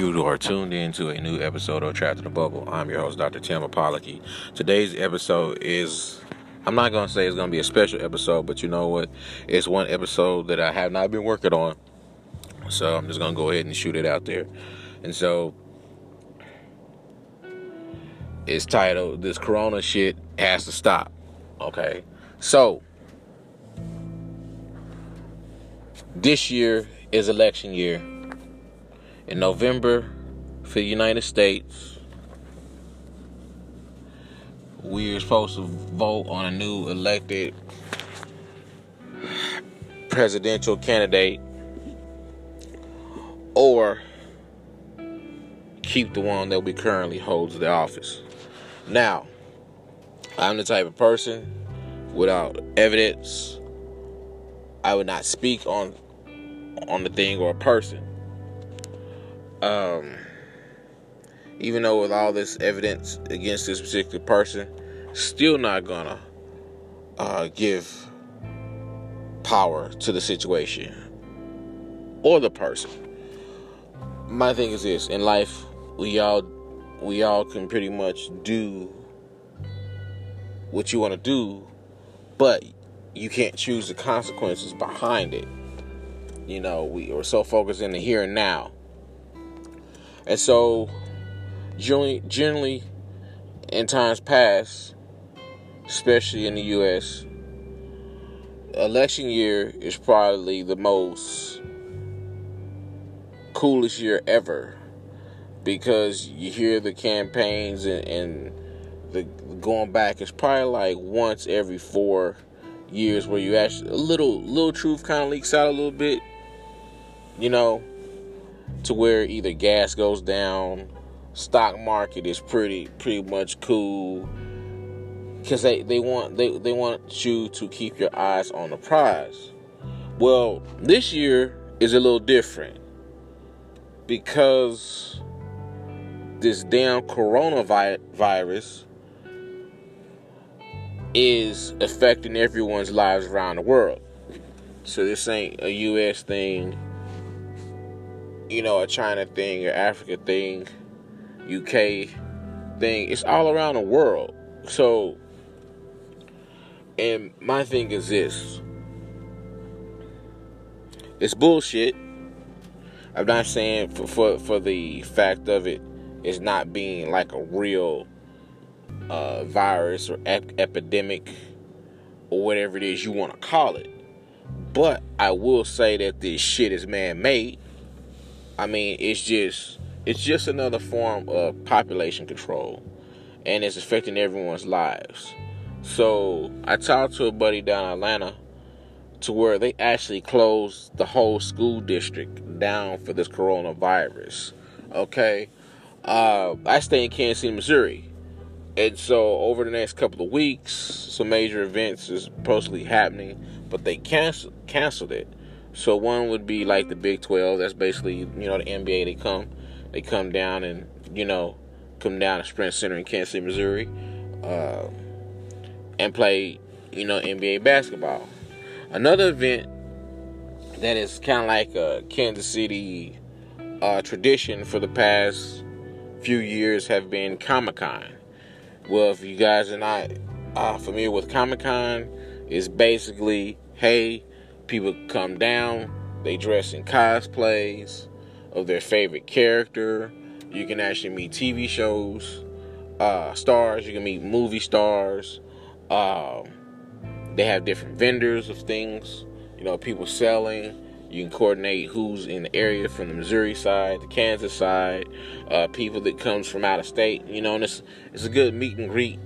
You are tuned in to a new episode of Trapped in the Bubble. I'm your host, Dr. Tim Apollocky. Today's episode is, I'm not going to say it's going to be a special episode, but you know what? It's one episode that I have not been working on. So I'm just going to go ahead and shoot it out there. And so it's titled, This Corona Shit Has to Stop. Okay. So this year is election year in November for the United States, we are supposed to vote on a new elected presidential candidate or keep the one that we currently holds the office. Now, I'm the type of person without evidence I would not speak on on the thing or a person um, even though with all this evidence against this particular person, still not gonna uh, give power to the situation or the person. My thing is this: in life, we all we all can pretty much do what you want to do, but you can't choose the consequences behind it. You know, we are so focused in the here and now and so, generally, generally in times past, especially in the U.S., election year is probably the most coolest year ever because you hear the campaigns and, and the going back. It's probably like once every four years where you actually a little little truth kind of leaks out a little bit, you know to where either gas goes down, stock market is pretty pretty much cool because they, they want they, they want you to keep your eyes on the prize. Well, this year is a little different because this damn coronavirus is affecting everyone's lives around the world. So this ain't a US thing you know, a China thing, or Africa thing, UK thing. It's all around the world. So, and my thing is this it's bullshit. I'm not saying for, for, for the fact of it is not being like a real uh, virus or ep- epidemic or whatever it is you want to call it. But I will say that this shit is man made. I mean, it's just it's just another form of population control, and it's affecting everyone's lives. So I talked to a buddy down in Atlanta to where they actually closed the whole school district down for this coronavirus. Okay, uh, I stay in Kansas City, Missouri, and so over the next couple of weeks, some major events is supposedly happening, but they canceled canceled it. So one would be like the Big 12. That's basically you know the NBA. They come, they come down and you know come down to Sprint Center in Kansas City, Missouri, uh, and play you know NBA basketball. Another event that is kind of like a Kansas City uh, tradition for the past few years have been Comic Con. Well, if you guys are not uh, familiar with Comic Con, it's basically hey people come down, they dress in cosplays of their favorite character. You can actually meet TV shows, uh, stars, you can meet movie stars. Uh, they have different vendors of things, you know, people selling. You can coordinate who's in the area from the Missouri side, the Kansas side, uh, people that comes from out of state. You know, and it's it's a good meet and greet,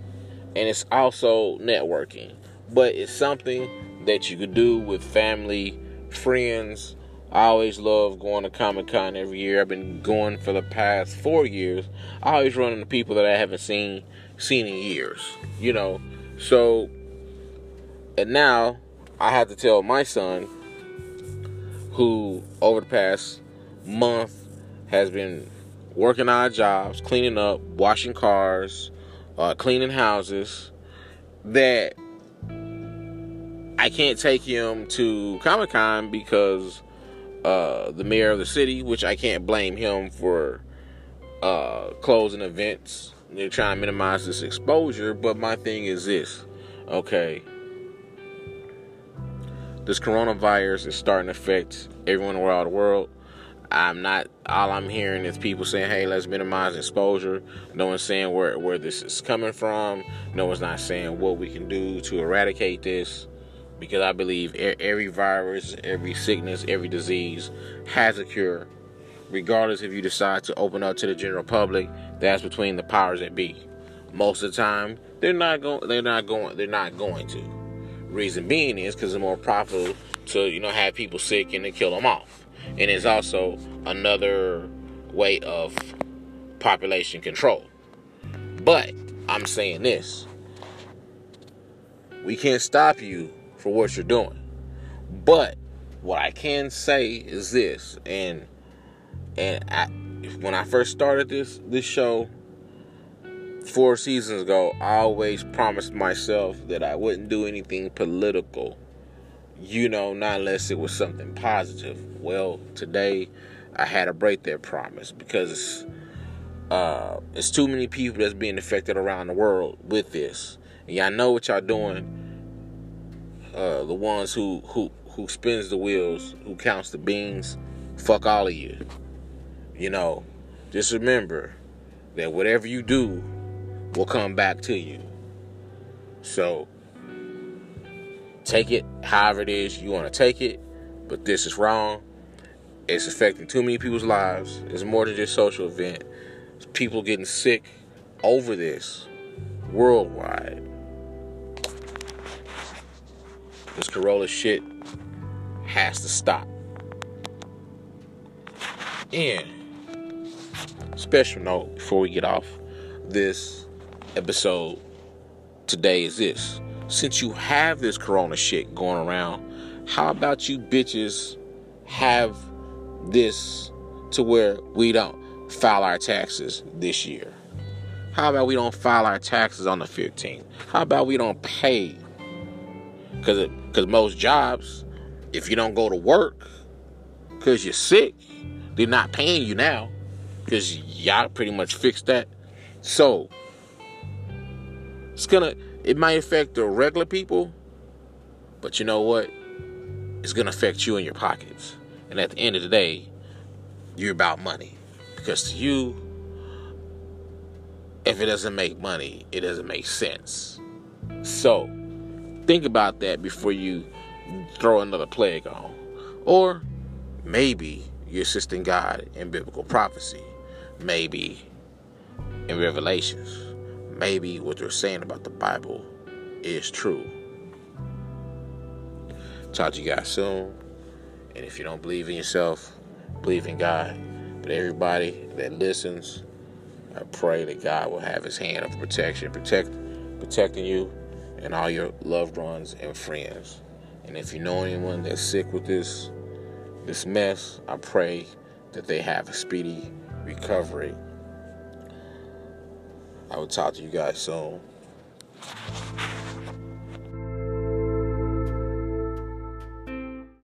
and it's also networking. But it's something that you could do with family, friends. I always love going to Comic Con every year. I've been going for the past four years. I always run into people that I haven't seen seen in years. You know, so and now I have to tell my son, who over the past month has been working odd jobs, cleaning up, washing cars, uh, cleaning houses, that I can't take him to Comic Con because uh, the mayor of the city, which I can't blame him for uh, closing events. They're trying to minimize this exposure, but my thing is this okay, this coronavirus is starting to affect everyone around the world. I'm not. All I'm hearing is people saying, "Hey, let's minimize exposure." No one's saying where where this is coming from. No one's not saying what we can do to eradicate this, because I believe every virus, every sickness, every disease has a cure. Regardless if you decide to open up to the general public, that's between the powers that be. Most of the time, they're not going. They're not going. They're not going to. Reason being is because it's more profitable to you know have people sick and to kill them off and it's also another way of population control. But I'm saying this we can't stop you for what you're doing. But what I can say is this, and and I, when I first started this this show four seasons ago, I always promised myself that I wouldn't do anything political you know, not unless it was something positive. Well, today I had to break that promise because uh, it's too many people that's being affected around the world with this. And y'all know what y'all doing. Uh, the ones who who who spins the wheels, who counts the beans, fuck all of you. You know, just remember that whatever you do will come back to you. So Take it however it is you want to take it, but this is wrong. It's affecting too many people's lives. It's more than just social event. It's people getting sick over this worldwide. This Corona shit has to stop. And special note before we get off this episode today is this since you have this corona shit going around, how about you bitches have this to where we don't file our taxes this year? How about we don't file our taxes on the 15th? How about we don't pay? Because because most jobs, if you don't go to work because you're sick, they're not paying you now because y'all pretty much fixed that. So it's gonna it might affect the regular people, but you know what? It's to affect you in your pockets. And at the end of the day, you're about money. Because to you, if it doesn't make money, it doesn't make sense. So, think about that before you throw another plague on. Or maybe you're assisting God in biblical prophecy. Maybe in Revelations maybe what they're saying about the Bible is true. Talk to you guys soon. And if you don't believe in yourself, believe in God. But everybody that listens, I pray that God will have his hand of protection, protect protecting you and all your loved ones and friends. And if you know anyone that's sick with this this mess, I pray that they have a speedy recovery I will talk to you guys soon.